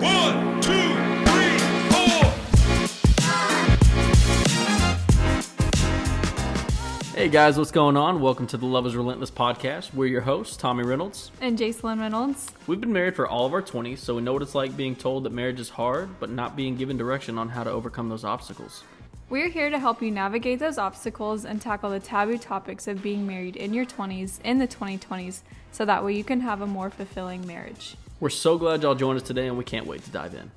One, two, three, four. Hey guys, what's going on? Welcome to the Love is Relentless podcast. We're your hosts, Tommy Reynolds. And Jacelyn Reynolds. We've been married for all of our 20s, so we know what it's like being told that marriage is hard, but not being given direction on how to overcome those obstacles. We're here to help you navigate those obstacles and tackle the taboo topics of being married in your 20s, in the 2020s, so that way you can have a more fulfilling marriage. We're so glad y'all joined us today, and we can't wait to dive in.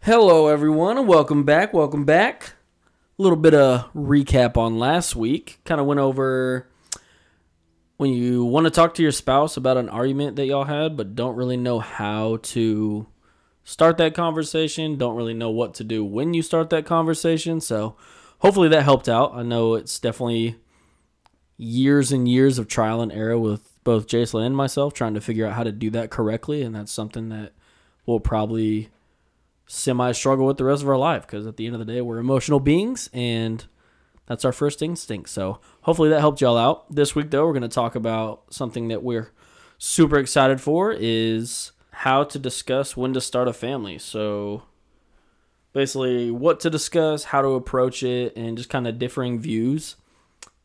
Hello, everyone, and welcome back. Welcome back. A little bit of recap on last week. Kind of went over when you want to talk to your spouse about an argument that y'all had, but don't really know how to start that conversation, don't really know what to do when you start that conversation. So, hopefully, that helped out. I know it's definitely years and years of trial and error with both Jason and myself trying to figure out how to do that correctly, and that's something that we'll probably semi struggle with the rest of our life because at the end of the day, we're emotional beings and that's our first instinct. So hopefully that helped y'all out. This week though, we're going to talk about something that we're super excited for is how to discuss when to start a family. So basically what to discuss, how to approach it and just kind of differing views.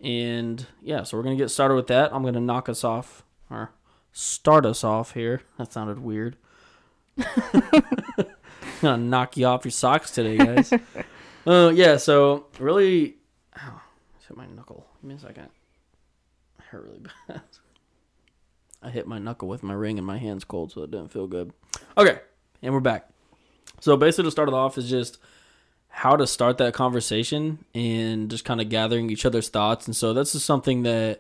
And yeah, so we're going to get started with that. I'm going to knock us off or start us off here. That sounded weird. gonna knock you off your socks today, guys. uh, yeah, so really, ow, I hit my knuckle. Give me a second. I hurt really bad. I hit my knuckle with my ring and my hand's cold, so it didn't feel good. Okay, and we're back. So basically, to start it off is just how to start that conversation and just kind of gathering each other's thoughts. And so that's just something that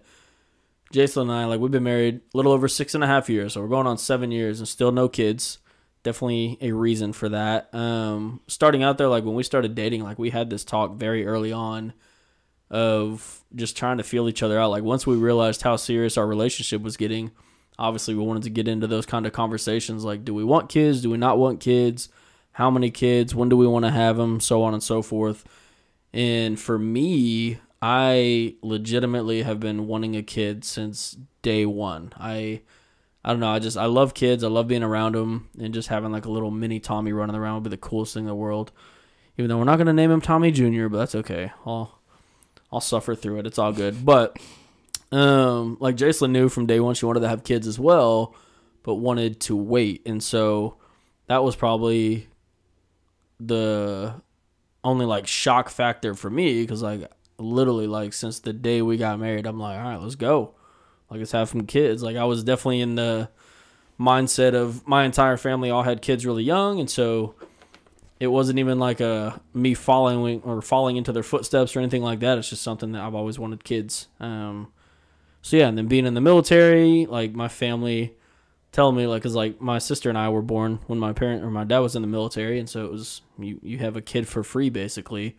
Jason and I like. We've been married a little over six and a half years, so we're going on seven years and still no kids definitely a reason for that. Um, starting out there, like when we started dating, like we had this talk very early on of just trying to feel each other out. Like once we realized how serious our relationship was getting, obviously we wanted to get into those kind of conversations. Like, do we want kids? Do we not want kids? How many kids? When do we want to have them? So on and so forth. And for me, I legitimately have been wanting a kid since day one. I I don't know. I just I love kids. I love being around them and just having like a little mini Tommy running around would be the coolest thing in the world. Even though we're not gonna name him Tommy Jr., but that's okay. I'll I'll suffer through it. It's all good. But um, like Jason knew from day one she wanted to have kids as well, but wanted to wait, and so that was probably the only like shock factor for me because like literally like since the day we got married, I'm like, all right, let's go like let's have some kids. Like I was definitely in the mindset of my entire family all had kids really young, and so it wasn't even like a me following or falling into their footsteps or anything like that. It's just something that I've always wanted kids. Um, so yeah, and then being in the military, like my family telling me like, cause like my sister and I were born when my parent or my dad was in the military, and so it was you you have a kid for free basically,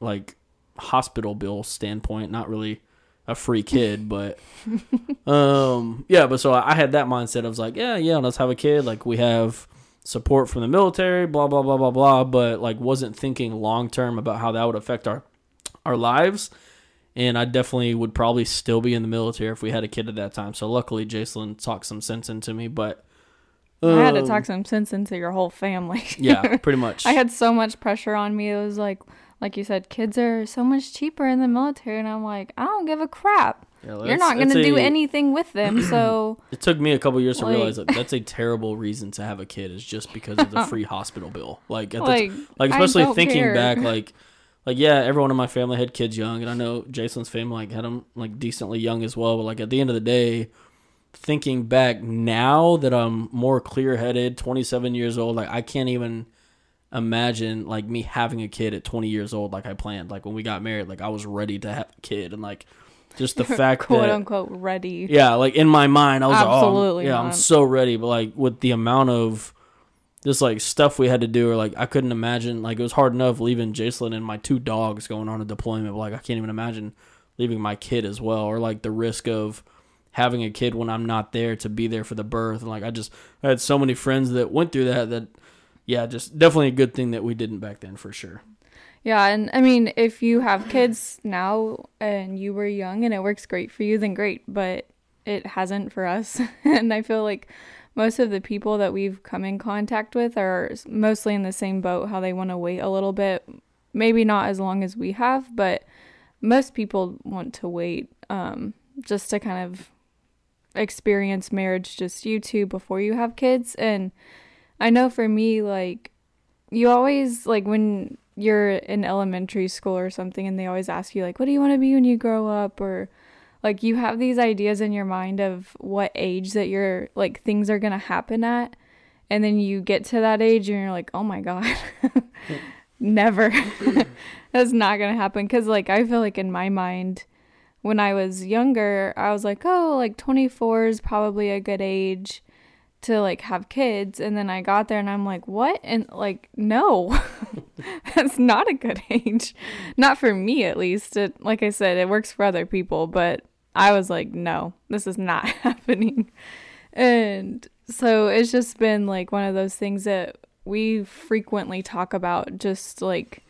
like hospital bill standpoint, not really a free kid, but um, yeah. But so I had that mindset. I was like, yeah, yeah, let's have a kid. Like we have support from the military, blah blah blah blah blah. But like wasn't thinking long term about how that would affect our our lives. And I definitely would probably still be in the military if we had a kid at that time. So luckily, Jason talked some sense into me, but. Um, I had to um, talk some sense into your whole family. yeah, pretty much. I had so much pressure on me. It was like, like you said, kids are so much cheaper in the military, and I'm like, I don't give a crap. Yeah, You're not gonna do anything with them, so It took me a couple years to realize that that's a terrible reason to have a kid is just because of the free hospital bill. Like, at the like, t- like especially thinking care. back, like, like yeah, everyone in my family had kids young, and I know Jason's family like had them like decently young as well. But like at the end of the day, thinking back now that I'm more clear headed, 27 years old, like I can't even imagine like me having a kid at 20 years old like I planned. Like when we got married, like I was ready to have a kid, and like just the fact that quote that unquote ready. yeah, like in my mind, I was Absolutely like, oh, yeah, I'm so ready. But like with the amount of just like stuff we had to do, or like I couldn't imagine. Like it was hard enough leaving Jason and my two dogs going on a deployment. But like I can't even imagine leaving my kid as well, or like the risk of having a kid when I'm not there to be there for the birth. And like I just I had so many friends that went through that. That yeah, just definitely a good thing that we didn't back then for sure. Yeah, and I mean, if you have kids now and you were young and it works great for you, then great. But it hasn't for us. and I feel like most of the people that we've come in contact with are mostly in the same boat, how they want to wait a little bit. Maybe not as long as we have, but most people want to wait um, just to kind of experience marriage, just you two before you have kids. And I know for me, like, you always, like, when you're in elementary school or something, and they always ask you, like, what do you want to be when you grow up? Or, like, you have these ideas in your mind of what age that you're, like, things are going to happen at. And then you get to that age and you're like, oh my God, never. That's not going to happen. Cause, like, I feel like in my mind, when I was younger, I was like, oh, like 24 is probably a good age to like have kids. And then I got there and I'm like, what? And like, no, that's not a good age. Not for me, at least. It, like I said, it works for other people, but I was like, no, this is not happening. And so it's just been like one of those things that we frequently talk about, just like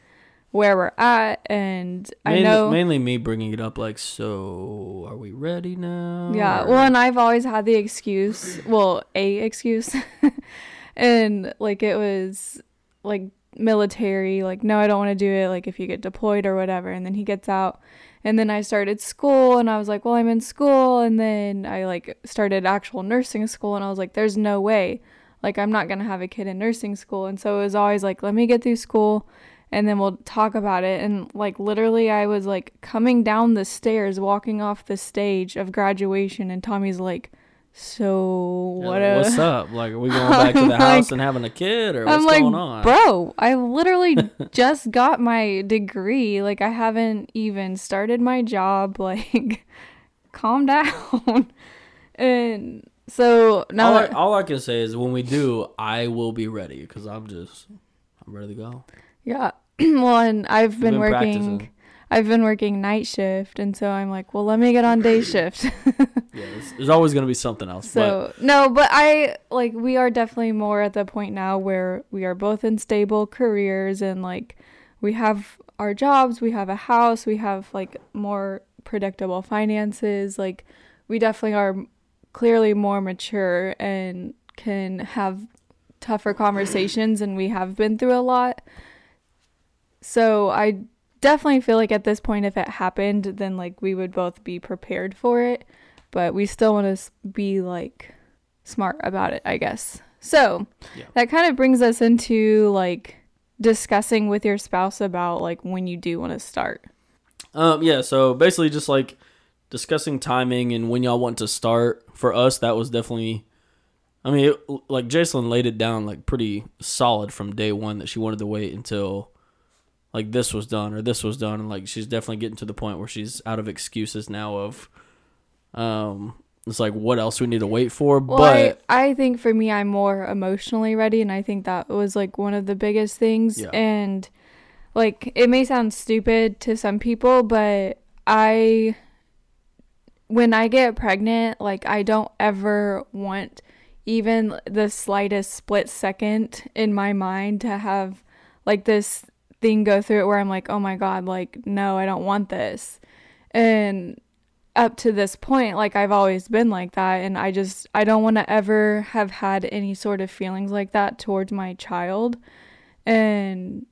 where we're at. And I Mainly, know. mainly me bringing it up, like, so are we ready now? Yeah, Or- well, and I've always had the excuse, well, a excuse, and like it was like military, like no, I don't want to do it. Like if you get deployed or whatever, and then he gets out, and then I started school, and I was like, well, I'm in school, and then I like started actual nursing school, and I was like, there's no way, like I'm not gonna have a kid in nursing school, and so it was always like, let me get through school. And then we'll talk about it. And like literally, I was like coming down the stairs, walking off the stage of graduation, and Tommy's like, "So what? like, what's up? Like, are we going back to the house like- and having a kid, or what's I'm like, going on? bro, I literally just got my degree. Like, I haven't even started my job. Like, calm down. and so now all, I, all I can say is when we do, I will be ready because I'm just, I'm ready to go. yeah. well, and I've been, been working. practicing. I've been working night shift, and so I'm like, well, let me get on day shift. Yeah, there's, there's always gonna be something else. So no, but I like we are definitely more at the point now where we are both in stable careers and like we have our jobs, we have a house, we have like more predictable finances. Like we definitely are clearly more mature and can have tougher conversations and we have been through a lot. So I definitely feel like at this point if it happened then like we would both be prepared for it but we still want to be like smart about it, I guess. So Yeah. that kind of brings us into like discussing with your spouse about like when you do want to start. Um, yeah, so basically just like discussing timing and when y'all want to start. For us, that was definitely, I mean, it, like Jacelyn laid it down like pretty solid from day one that she wanted to wait until like this was done or this was done, and like she's definitely getting to the point where she's out of excuses now of, um, it's like what else we need to wait for, Well, but I, I think for me, I'm more emotionally ready, and I think that was like one of the biggest things. Yeah. And like, it may sound stupid to some people, but I, when I get pregnant, like, I don't ever want even the slightest split second in my mind to have like this thing go through it where I'm like, oh my God, like, no, I don't want this. And up to this point like I've always been like that and I just I don't want to ever have had any sort of feelings like that towards my child and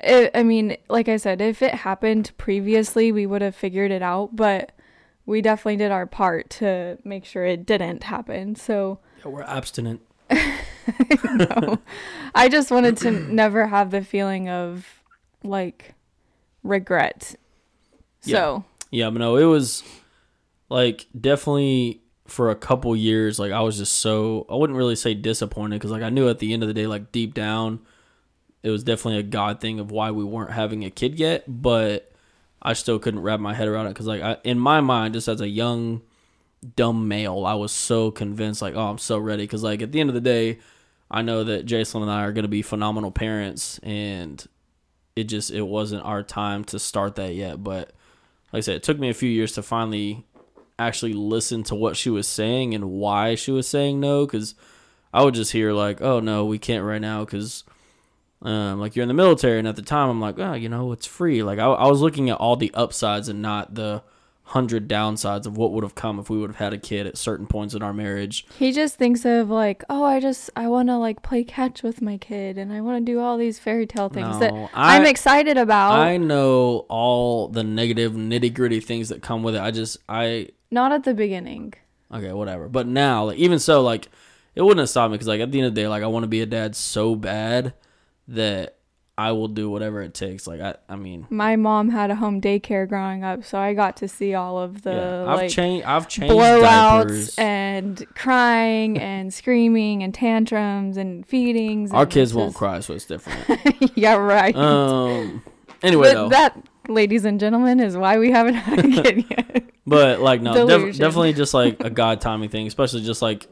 it, I mean like I said if it happened previously we would have figured it out but we definitely did our part to make sure it didn't happen so yeah, we're abstinent. no. I just wanted to never have the feeling of like regret so Yeah, but no, it was like definitely for a couple years. Like I was just so I wouldn't really say disappointed because like I knew at the end of the day, like deep down, it was definitely a God thing of why we weren't having a kid yet. But I still couldn't wrap my head around it because like I, in my mind, just as a young dumb male, I was so convinced like oh I'm so ready because like at the end of the day, I know that Jason and I are gonna be phenomenal parents and. It just it wasn't our time to start that yet, but like I said, it took me a few years to finally actually listen to what she was saying and why she was saying no. Because I would just hear like, "Oh no, we can't right now," because um, like you're in the military, and at the time I'm like, "Oh, you know, it's free." Like I, I was looking at all the upsides and not the hundred downsides of what would have come if we would have had a kid at certain points in our marriage. He just thinks of like, oh, I just I want to like play catch with my kid, and I want to do all these fairy tale things that No, I- I'm excited about. I know all the negative nitty gritty things that come with it. I just I Not at the beginning. okay whatever. But now like even so like it wouldn't have stopped me because like at the end of the day like I want to be a dad so bad that I will do whatever it takes. Like I I mean My mom had a home daycare growing up, so I got to see all of the yeah, I've like changed I've changed blowouts diapers. and crying and screaming and tantrums and feedings. Our and kids it's won't cry, so it's different. yeah, right. um. Anyway, though, that, ladies and gentlemen, is why we haven't had a kid yet. but like no, def- definitely just like a God timing thing. Especially just like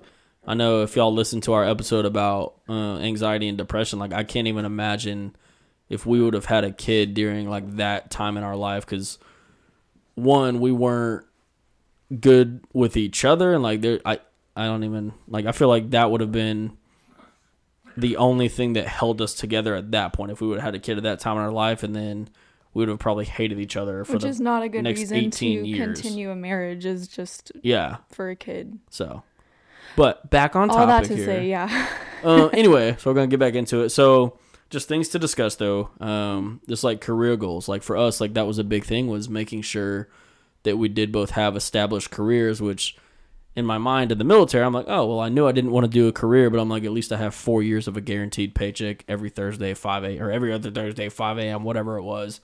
I know if y'all listen to our episode about uh, anxiety and depression, like I can't even imagine if we would have had a kid during like that time in our life because one we weren't good with each other and like there I I don't even like I feel like that would have been the only thing that held us together at that point if we would have had a kid at that time in our life and then we would have probably hated each other for Which the is not a good reason 18 to years. continue a marriage. Is just yeah for a kid. so but back on All that topic to here say, yeah. uh, anyway, so we're gonna get back into it. So, just things to discuss though. Um, just like career goals. Like for us, like that was a big thing was making sure that we did both have established careers. Which, in my mind, in the military, I'm like, oh well, I knew I didn't want to do a career, but I'm like, at least I have four years of a guaranteed paycheck every Thursday, five a or every other Thursday, five a.m., whatever it was.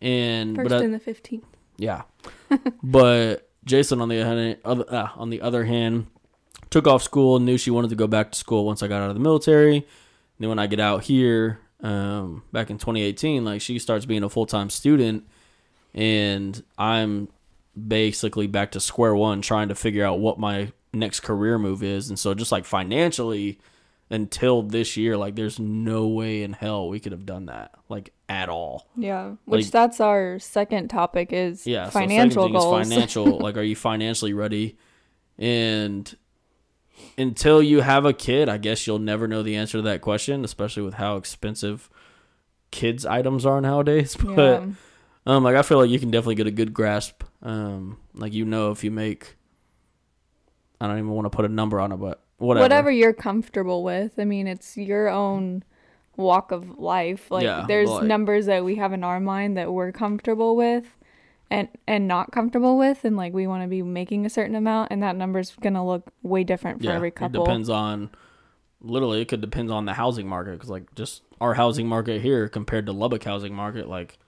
And First but I, the fifteenth. yeah. but Jason, on the other, other uh, on the other hand, took off school. Knew she wanted to go back to school once I got out of the military. Then when I get out here, um, back in 2018, like she starts being a full time student, and I'm basically back to square one, trying to figure out what my next career move is. And so, just like financially, until this year, like there's no way in hell we could have done that, like at all. Yeah, which Like- that's our second topic is yeah so financial thing goals. financial like are you financially ready and until you have a kid i guess you'll never know the answer to that question especially with how expensive kids items are nowadays but yeah. um like i feel like you can definitely get a good grasp um like you know if you make i don't even want to put a number on it but whatever Whatever you're comfortable with. I mean, it's your own walk of life. Like Yeah, there's like- numbers that we have in our mind that we're comfortable with and and not comfortable with and like we want to be making a certain amount and that number's going to look way different for yeah every couple. it depends on literally it could depend on the housing market because like just our housing market here compared to lubbock housing market like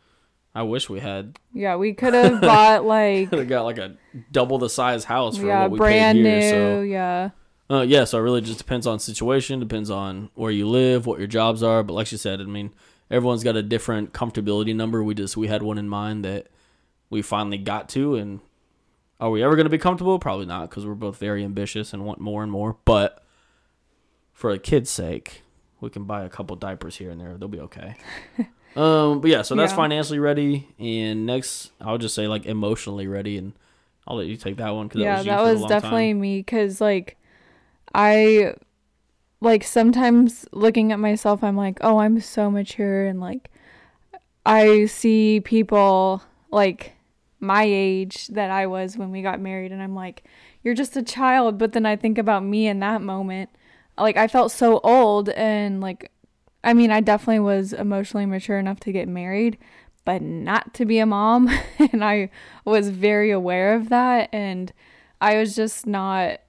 i wish we had Yeah, we could have bought like could have got like a double the size house for yeah, what we brand paid new, here. yeah. So, uh, yeah, so it really just depends on situation, depends on where you live, what your jobs are. But like she said, I mean, everyone's got a different comfortability number. We just we had one in mind that we finally got to, and are we ever going to be comfortable? Probably not, because we're both very ambitious and want more and more. But for a kid's sake, we can buy a couple diapers here and there. They'll be okay. um, but yeah, so that's Yeah. financially ready, and next I'll just say like emotionally ready, and I'll let you take that one because yeah, that was, that was definitely time. me because like I like sometimes looking at myself, I'm like, oh, I'm so mature, and like I see people like my age that I was when we got married, and I'm like, you're just a child. But then I think about me in that moment, like I felt so old, and like, I mean, I definitely was emotionally mature enough to get married, but not to be a mom, and I was very aware of that, and I was just not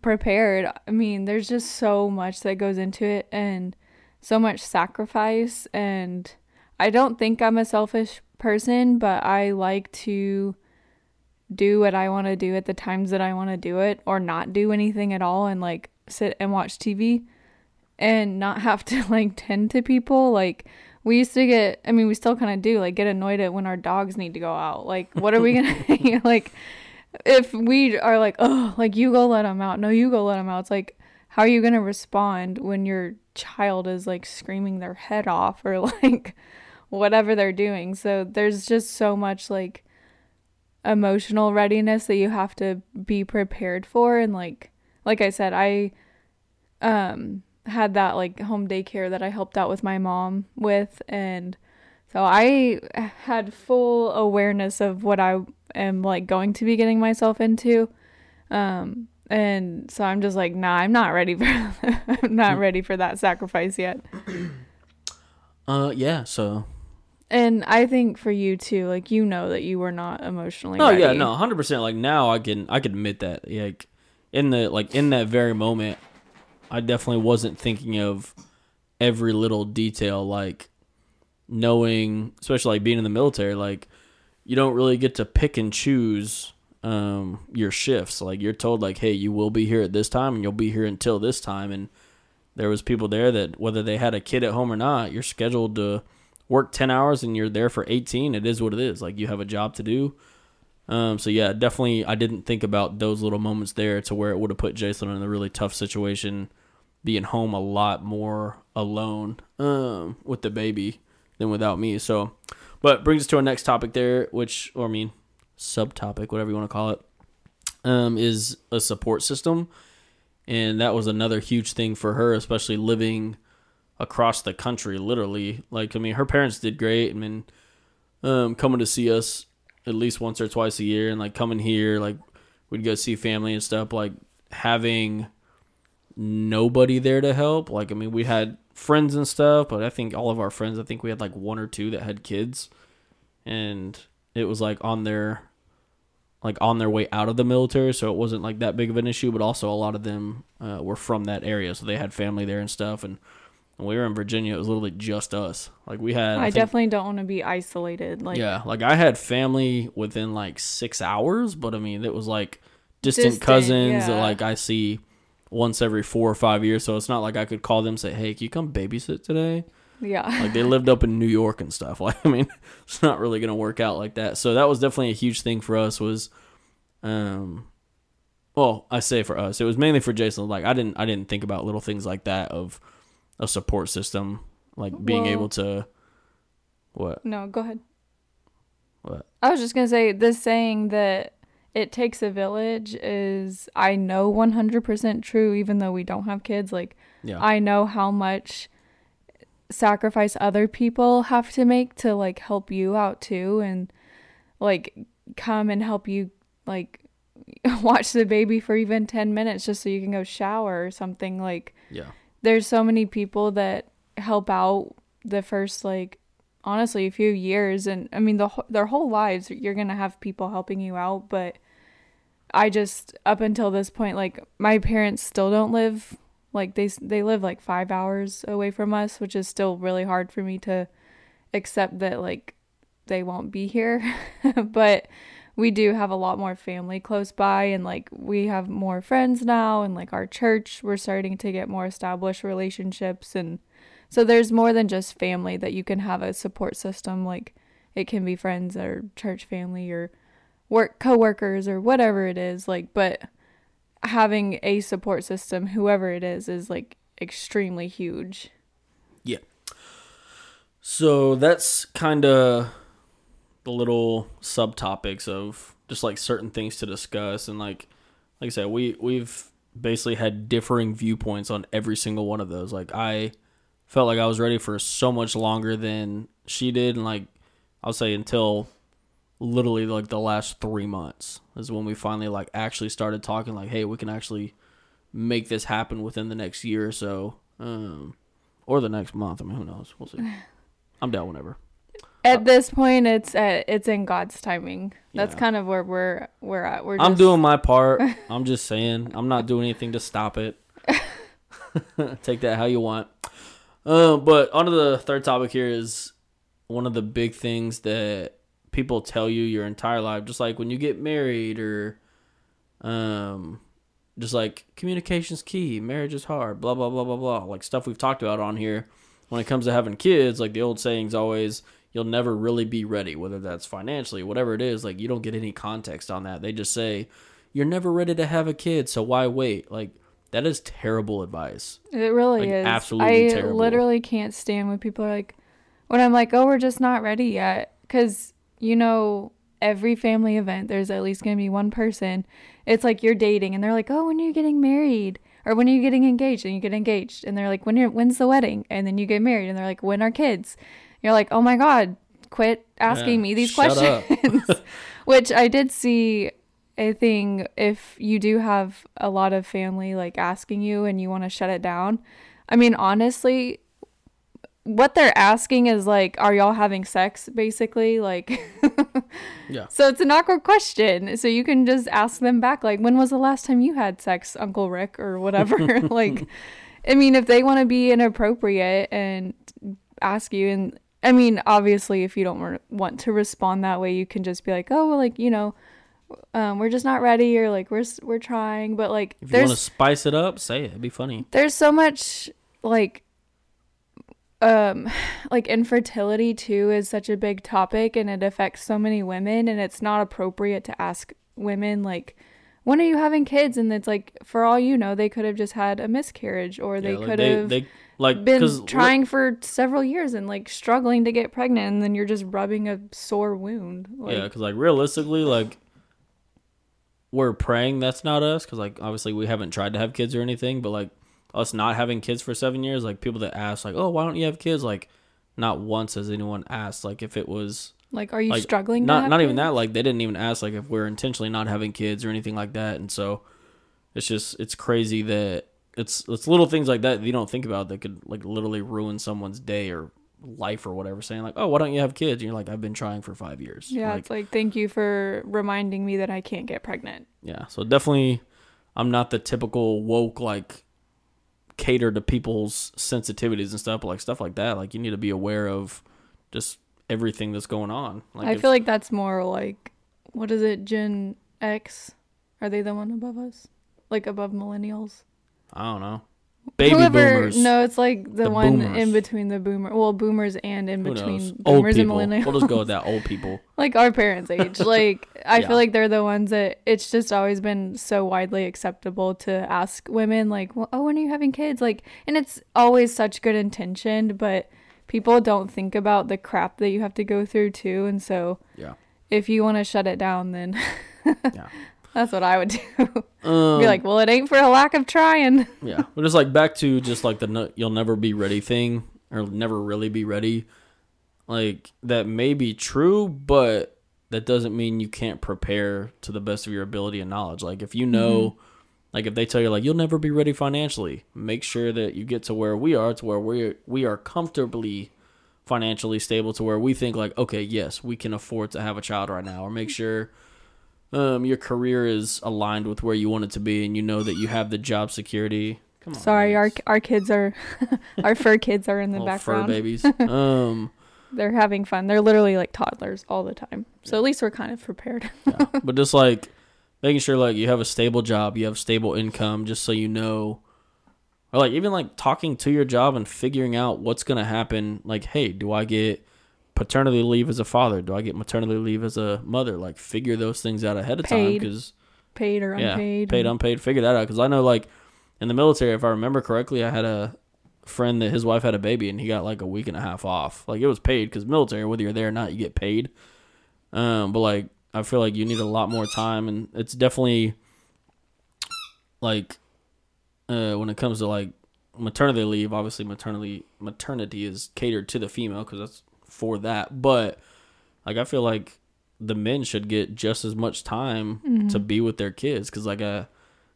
prepared. I mean, there's just so much that goes into it and so much sacrifice and I don't think I'm a selfish person, but I like to do what I want to do at the times that I want to do it or not do anything at all and like sit and watch TV and not have to like tend to people like we used to get I mean we still kind of do like get annoyed at when our dogs need to go out. Like what are we going to like if we are like, oh, like you go let them out. No, you go let them out. It's like, how are you going to respond when your child is like screaming their head off or like whatever they're doing? So there's just so much like emotional readiness that you have to be prepared for. And like, like I said, I, um, had that like home daycare that I helped out with my mom with and So I had full awareness of what I am like going to be getting myself into. Um and so I'm just like, nah, I'm not ready for I'm not ready for that sacrifice yet. Uh, yeah. So. And I think for you too, like you know that you were not emotionally Oh ready. yeah, no, hundred percent. Like now, I can I can admit that. Like in the like in that very moment, I definitely wasn't thinking of every little detail. Like knowing, especially like being in the military, like you don't really get to pick and choose um your shifts. Like you're told, like, hey, you will be here at this time, and you'll be here until this time, and there was people there that whether they had a kid at home or not, you're scheduled to work 10 hours and you're there for 18 it is what it is. Like you have a job to do. Um, so yeah definitely i didn't think about those little moments there to where it would have put jason in a really tough situation being home a lot more alone um, with the baby than without me. So but brings us to our next topic there which or i mean subtopic whatever you want to call it um, is a support system. And that was another huge thing for her especially living across the country literally. Like i mean her parents did great i mean um coming to see us at least once or twice a year and like coming here like we'd go see family and stuff like having nobody there to help. Like i mean we had friends and stuff but i think all of our friends i think we had like one or two that had kids. And it was like on their like on their way out of the military so it wasn't like that big of an issue but also a lot of them uh, were from that area so they had family there and stuff and we were in Virginia, it was literally just us. Like we had, I, think- definitely don't want to be isolated. Like yeah, like I had family within like six hours, but I mean, it was like distant, Distant, cousins that like I see once every four or five years. So it's not like I could call them and say, "Hey, can you come babysit today?" yeah. Like they lived up in New York and stuff. Like I mean, it's not really gonna work out like that. So that was definitely a huge thing for us. Was, um, well, I say for us, it was mainly for Jason. Like I didn't, I didn't think about little things like that of a support system, like being Well- able to, what, no, go ahead. what. I was just gonna say this saying that it takes a village is I know 100% true, even though we don't have kids. Like Yeah. I know how much sacrifice other people have to make to like help you out too, and like come and help you like watch the baby for even 10 minutes just so you can go shower or something like yeah. There's so many people that help out the first like honestly a few years. And i mean the their whole lives you're going to have people helping you out. But i just up until this point like my parents still don't live like they they live like 5 hours away from us which is still really hard for me to accept that like they won't be here. But we do have a lot more family close by and like we have more friends now and like our church we're starting to get more established relationships and so there's more than just family that you can have a support system like it can be friends or church family or work coworkers or whatever it is like but having a support system whoever it is is like extremely huge Yeah. So that's kind of the little subtopics of just like certain things to discuss and like like I said we we've basically had differing viewpoints on every single one of those. Like I felt like I was ready for so much longer than she did and like I'll say until literally like the last 3 months is when we finally like actually started talking like hey, we can actually make this happen within the next year or so. Um or the next month. I mean, who knows? We'll see. I'm down whenever. At this point it's uh, it's in god's timing that's Yeah. kind of where we're we're at we're I'm doing my part. I'm just saying. I'm not doing anything to stop it. Take that how you want. Uh, but on to the third topic here is one of the big things that people tell you your entire life, just like when you get married or, um, just like communication's key, marriage is hard, blah blah blah blah blah, like stuff we've talked about on here. When it comes to having kids, like the old saying's always, you'll never really be ready, whether that's financially, whatever it is. Like you don't get any context on that. They just say you're never ready to have a kid, so why wait? Like that is terrible advice. It really Like, is. absolutely I terrible. literally can't stand when people are like, when I'm like, oh, we're just not ready yet. Because, you know, every family event, there's at least going to be one person. It's like you're dating and they're like, oh, when are you getting married? Or when are you getting engaged? And you get engaged. And they're like, when when's the wedding? And then you get married and they're like, when are kids? You're like, oh my God, quit asking Yeah, me these questions. Which I did see a thing if you do have a lot of family like asking you and you want to shut it down. I mean, honestly, what they're asking is like, are y'all having sex? Basically, like, Yeah. so it's an awkward question. So you can just ask them back, like, when was the last time you had sex, Uncle Rick, or whatever? like, I mean, if they want to be inappropriate and ask you, and I mean, obviously, if you don't wa- want to respond that way, you can just be like, oh, well, like, you know, um, we're just not ready, or like, we're we're trying, but like, If you want to spice it up, say it. It'd be funny. there's so much like um like infertility too is such a big topic and it affects so many women and it's not appropriate to ask women like when are you having kids and it's like for all you know they could have just had a miscarriage or they Yeah, like, could they, have they like been trying for several years and like struggling to get pregnant and then you're just rubbing a sore wound like, yeah, because like realistically, like we're praying that's not us, because like obviously we haven't tried to have kids or anything, but like us not having kids for seven years, like people that ask like, oh, why don't you have kids? Like, not once has anyone asked like if it was like are you like struggling not not even that like they didn't even ask like if we're intentionally not having kids or anything like that, and so it's just it's crazy that it's it's little things like that, that you don't think about that could like literally ruin someone's day or life or whatever saying like oh why don't you have kids? And you're like i've been trying for five years. Yeah like, it's like thank you for reminding me that i can't get pregnant. Yeah, so definitely, I'm not the typical woke like cater to people's sensitivities and stuff, but like stuff like that, like you need to be aware of just everything that's going on. Like I if- feel like that's more like what is it, Gen X? Are they the one above us? Like above millennials? I don't know, baby Whoever boomers. no, it's like the, The one boomers. in between the boomer well, boomers and in Who between knows? Boomers and millennials. We'll just go with that. Old people. like our parents' age. Like I Yeah. feel like they're the ones that it's just always been so widely acceptable to ask women like, well, "Oh, when are you having kids?" Like, and it's always such good intention, but people don't think about the crap that you have to go through too, and so Yeah. if you want to shut it down, then Yeah. that's what I would do. Um, Be like, well, it ain't for a lack of trying. yeah, but just like back to just like the no, you'll never be ready thing or never really be ready. Like that may be true, but that doesn't mean you can't prepare to the best of your ability and knowledge. Like if you know, like if they tell you like you'll never be ready financially, make sure that you get to where we are, to where we we are comfortably financially stable, to where we think like okay, yes, we can afford to have a child right now, or make sure um, your career is aligned with where you want it to be, and you know that you have the job security. Come on, Sorry, our our kids are, our fur kids are in the Little fur background. babies. um, They're having fun. They're literally like toddlers all the time. So at least we're kind of prepared. yeah. but just like making sure like you have a stable job, you have stable income, just so you know, or like even like talking to your job and figuring out what's gonna happen. Like, hey, do I get paternity leave as a father? Do I get maternity leave as a mother? Like, figure those things out ahead of time because Paid or yeah, unpaid. paid, unpaid. Figure that out because I know like in the military, if I remember correctly, I had a friend that his wife had a baby and he got like a week and a half off. Like it was paid because military, whether you're there or not, you get paid. Um, but like I feel like you need a lot more time, and it's definitely like uh, when it comes to like maternity leave. Obviously, maternity maternity is catered to the female because that's for that. But like I feel like the men should get just as much time to be with their kids because like uh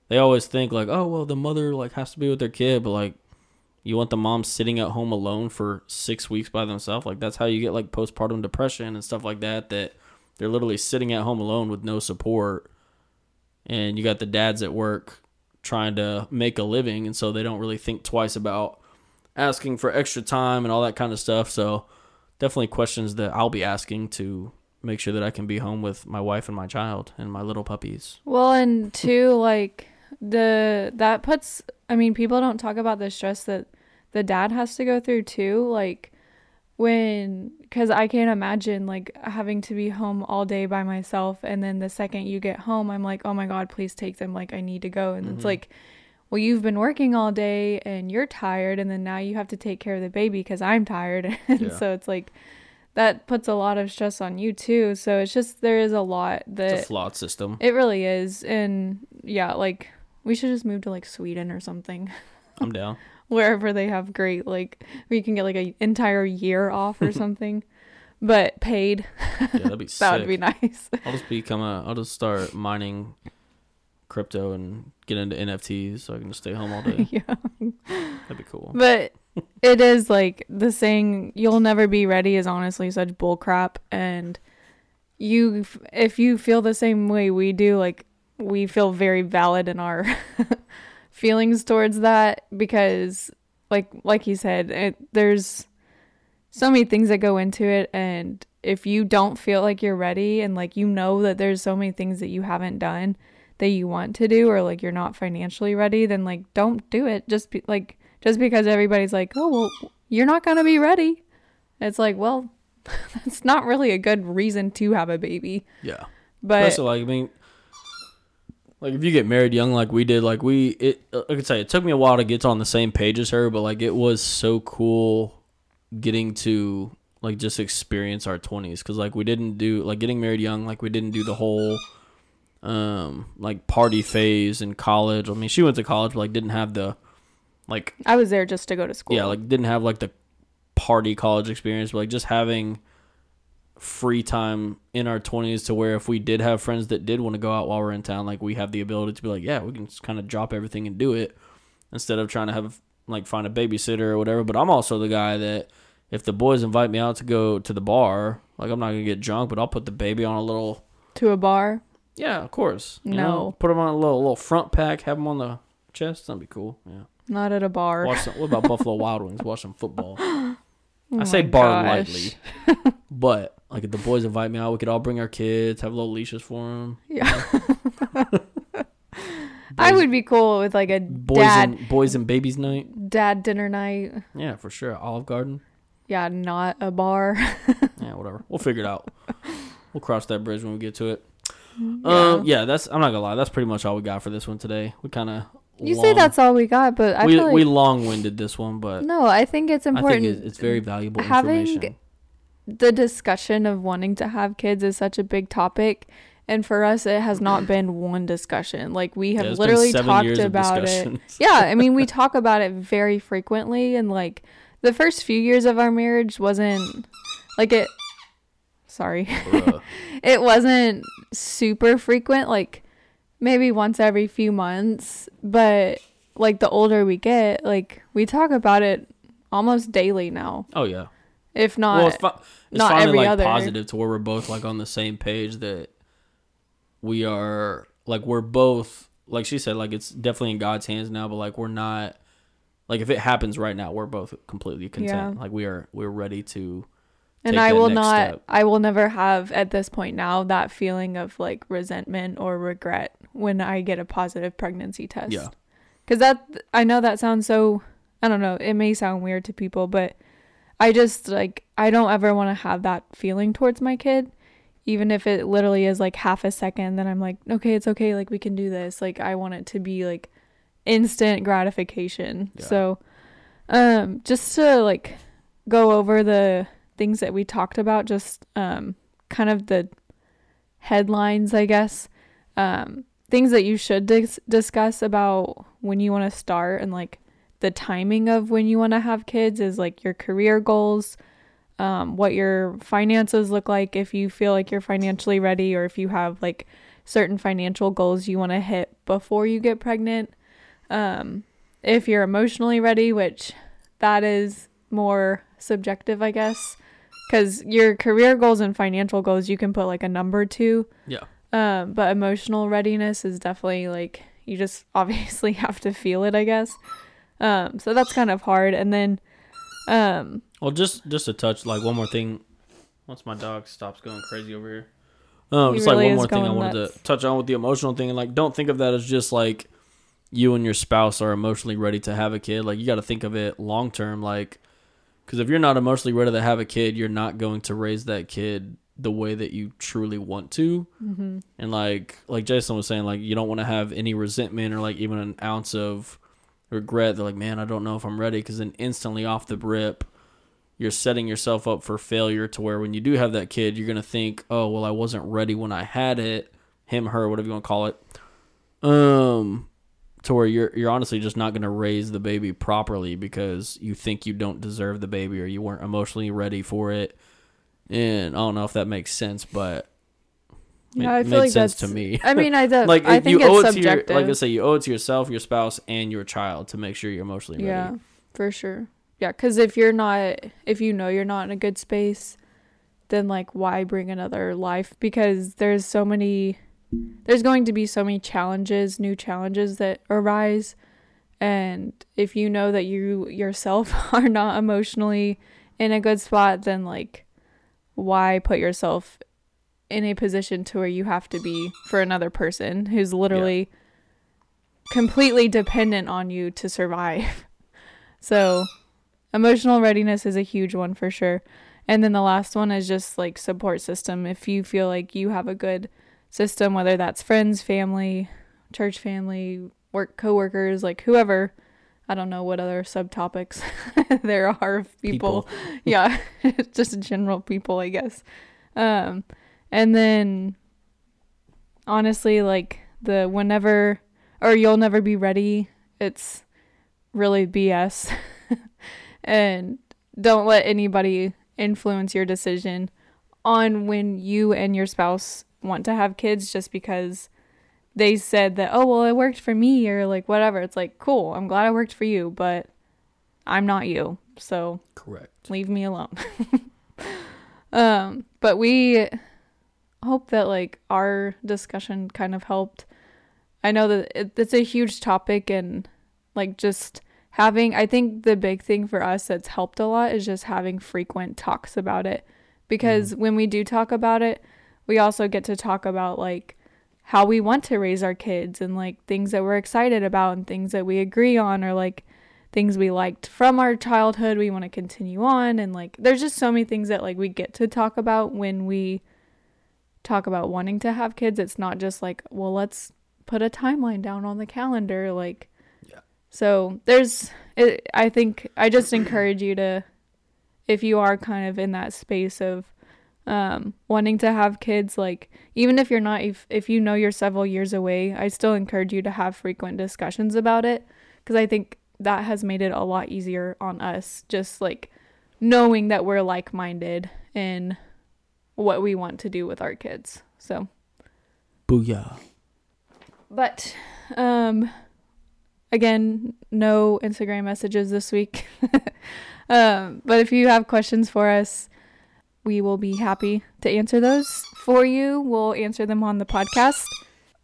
they always think like oh well the mother like has to be with their kid but like you want the mom sitting at home alone for six weeks by themselves like that's how you get like postpartum depression and stuff like that that they're literally sitting at home alone with no support and you got the dads at work trying to make a living and so they don't really think twice about asking for extra time and all that kind of stuff so definitely questions that i'll be asking to make sure that i can be home with my wife and my child and my little puppies Well, and two, like the that puts. I mean, people don't talk about the stress that the dad has to go through too. Like when, because I can't imagine like having to be home all day by myself, and then the second you get home, I'm like, oh my god, please take them. Like I need to go, and it's mm-hmm. like. Well, you've been working all day and you're tired, and then now you have to take care of the baby because I'm tired. and Yeah. so it's like that puts a lot of stress on you too. So it's just there is a lot that it's a flawed system it really is. And yeah, like we should just move to like Sweden or something. i'm down Wherever they have great like where you can get like an entire year off or something. but paid. Yeah, that'd be that sick. would be nice. I'll just become a. I'll just start mining crypto and get into NFTs so I can just stay home all day. yeah. That'd be cool. But it is like the saying "you'll never be ready" is honestly such bullcrap, and you, if you feel the same way we do, like we feel very valid in our feelings towards that because, like, like you said, it, there's so many things that go into it, and if you don't feel like you're ready, and like you know that there's so many things that you haven't done that you want to do, or like you're not financially ready, then like don't do it. Just be like just because everybody's like, oh, well, you're not going to be ready. It's like, well, that's not really a good reason to have a baby. Yeah. But Especially like I mean, like if you get married young, like we did, like we it. Like I could say, it took me a while to get on the same page as her, but like it was so cool getting to like just experience our twenties because like we didn't do like getting married young, like we didn't do the whole um like party phase in college. I mean, she went to college, but like didn't have the like I was there just to go to school. yeah, like didn't have like the party college experience, but like just having free time in our 20s to where if we did have friends that did want to go out while we're in town, like we have the ability to be like, yeah, we can just kind of drop everything and do it instead of trying to have like find a babysitter or whatever. But I'm also the guy that if the boys invite me out to go to the bar, like I'm not gonna get drunk, but I'll put the baby on a little. to a bar. Yeah, of course. You No. know, put them on a little little front pack, have them on the chest. That'd be cool. Yeah. Not at a bar. Watch some, what about Buffalo Wild Wings? Watch some football. Oh I say bar gosh. lightly, but like if the boys invite me out, we could all bring our kids, have little leashes for them. Yeah. I would be cool with like a boys dad and boys and babies night. dad dinner night. Yeah, for sure. Olive Garden. Yeah, not a bar. Yeah, whatever. We'll figure it out. We'll cross that bridge when we get to it. Mm-hmm. Um, yeah, that's. I'm not gonna lie. That's pretty much all we got for this one today. We kind of. you say that's all we got, but I we like we long winded this one, but no. I think it's important. I think it's, it's very valuable having information. The discussion of wanting to have kids is such a big topic and for us it has not been one discussion. Like we have Yeah, literally talked about it. yeah i mean we talk about it very frequently and like the first few years of our marriage wasn't like it sorry it wasn't super frequent like maybe once every few months but like the older we get like we talk about it almost daily now. Oh yeah. If not well, it's, fi- it's not finally every like other. positive to where we're both like on the same page that we are like we're both like she said like it's definitely in God's hands now, but like we're not like if it happens right now, we're both completely content. Yeah. Like we are we're ready to and I will not step. I will never have at this point now that feeling of like resentment or regret when I get a positive pregnancy test. Yeah. Cuz that I know that sounds so I don't know, it may sound weird to people, but I just like I don't ever want to have that feeling towards my kid even if it literally is like half a second then I'm like okay, it's okay, like we can do this. Like I want it to be like instant gratification. Yeah. So um just to like go over the things that we talked about just um kind of the headlines i guess um things that you should dis- discuss about when you want to start and like the timing of when you want to have kids is like your career goals um what your finances look like if you feel like you're financially ready or if you have like certain financial goals you want to hit before you get pregnant. Um if you're emotionally ready which that is more subjective i guess because your career goals and financial goals you can put like a number to. Yeah. um but emotional readiness is definitely like you just obviously have to feel it i guess um so that's kind of hard and then um Well, just just a touch like one more thing. Once my dog stops going crazy over here, um, He just really like one more thing I wanted nuts. to touch on with the emotional thing, and like don't think of that as just like you and your spouse are emotionally ready to have a kid. Like you got to think of it long term, like because if you're not emotionally ready to have a kid, you're not going to raise that kid the way that you truly want to. Mm-hmm. And like like Jason was saying, like you don't want to have any resentment or like even an ounce of regret. They're like, man, I don't know if I'm ready, because then instantly off the rip you're setting yourself up for failure to where when you do have that kid, you're gonna think, oh well, I wasn't ready when I had it, him, her, whatever you want to call it. Um, to where you're you're honestly just not gonna raise the baby properly because you think you don't deserve the baby or you weren't emotionally ready for it. and I don't know if that makes sense, but it Yeah, I feel like sense that's to me. I mean, I, do, like I think you owe it's it to your, subjective. like I say, you owe it to yourself, your spouse, and your child to make sure you're emotionally ready. Yeah, for sure. Yeah, because if you're not, if you know you're not in a good space, then like why bring another life? Because there's so many, there's going to be so many challenges, new challenges that arise, and if you know that you yourself are not emotionally in a good spot, then like why put yourself in a position to where you have to be for another person who's literally completely dependent on you to survive. So, emotional readiness is a huge one for sure. And then the last one is just like support system. If you feel like you have a good system, whether that's friends, family, church family, work coworkers, like whoever, I don't know what other subtopics there are of people. People. yeah, just general people, I guess. Um, and then honestly, like the whenever or you'll never be ready, it's really BS. and don't let anybody influence your decision on when you and your spouse want to have kids just because they said that, oh, well, it worked for me or like whatever. It's like, cool, I'm glad it worked for you, but I'm not you. So Correct. leave me alone. um, but we hope that like our discussion kind of helped. I know that it, it's a huge topic and like just having I think the big thing for us that's helped a lot is just having frequent talks about it because mm-hmm. when we do talk about it, we also get to talk about like how we want to raise our kids and like things that we're excited about and things that we agree on or like things we liked from our childhood we want to continue on and like there's just so many things that like we get to talk about when we talk about wanting to have kids it's not just like well let's put a timeline down on the calendar like Yeah. so there's it, i think i just encourage you to if you are kind of in that space of um wanting to have kids like even if you're not if, if you know you're several years away i still encourage you to have frequent discussions about it because i think that has made it a lot easier on us just like knowing that we're like-minded in what we want to do with our kids. So Booyah. but um again no instagram messages this week. Um but if you have questions for us we will be happy to answer those for you. We'll answer them on the podcast.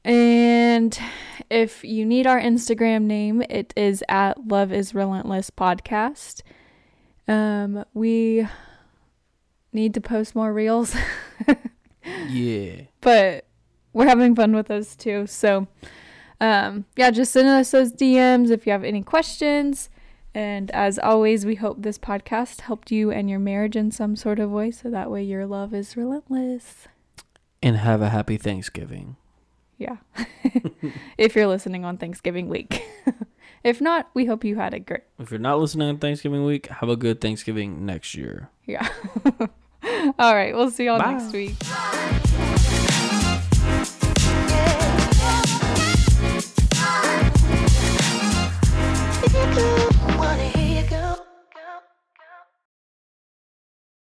And if you need our instagram name it is at love is relentless podcast. Um we need to post more reels Yeah. but we're having fun with those too. So, um, yeah, just send us those DMs if you have any questions. And as always, we hope this podcast helped you and your marriage in some sort of way, so that way your love is relentless. And have a happy Thanksgiving. Yeah, if you're listening on Thanksgiving week. if not, we hope you had a great. If you're not listening on Thanksgiving week, have a good Thanksgiving next year. Yeah. All right, we'll see y'all Bye. next week.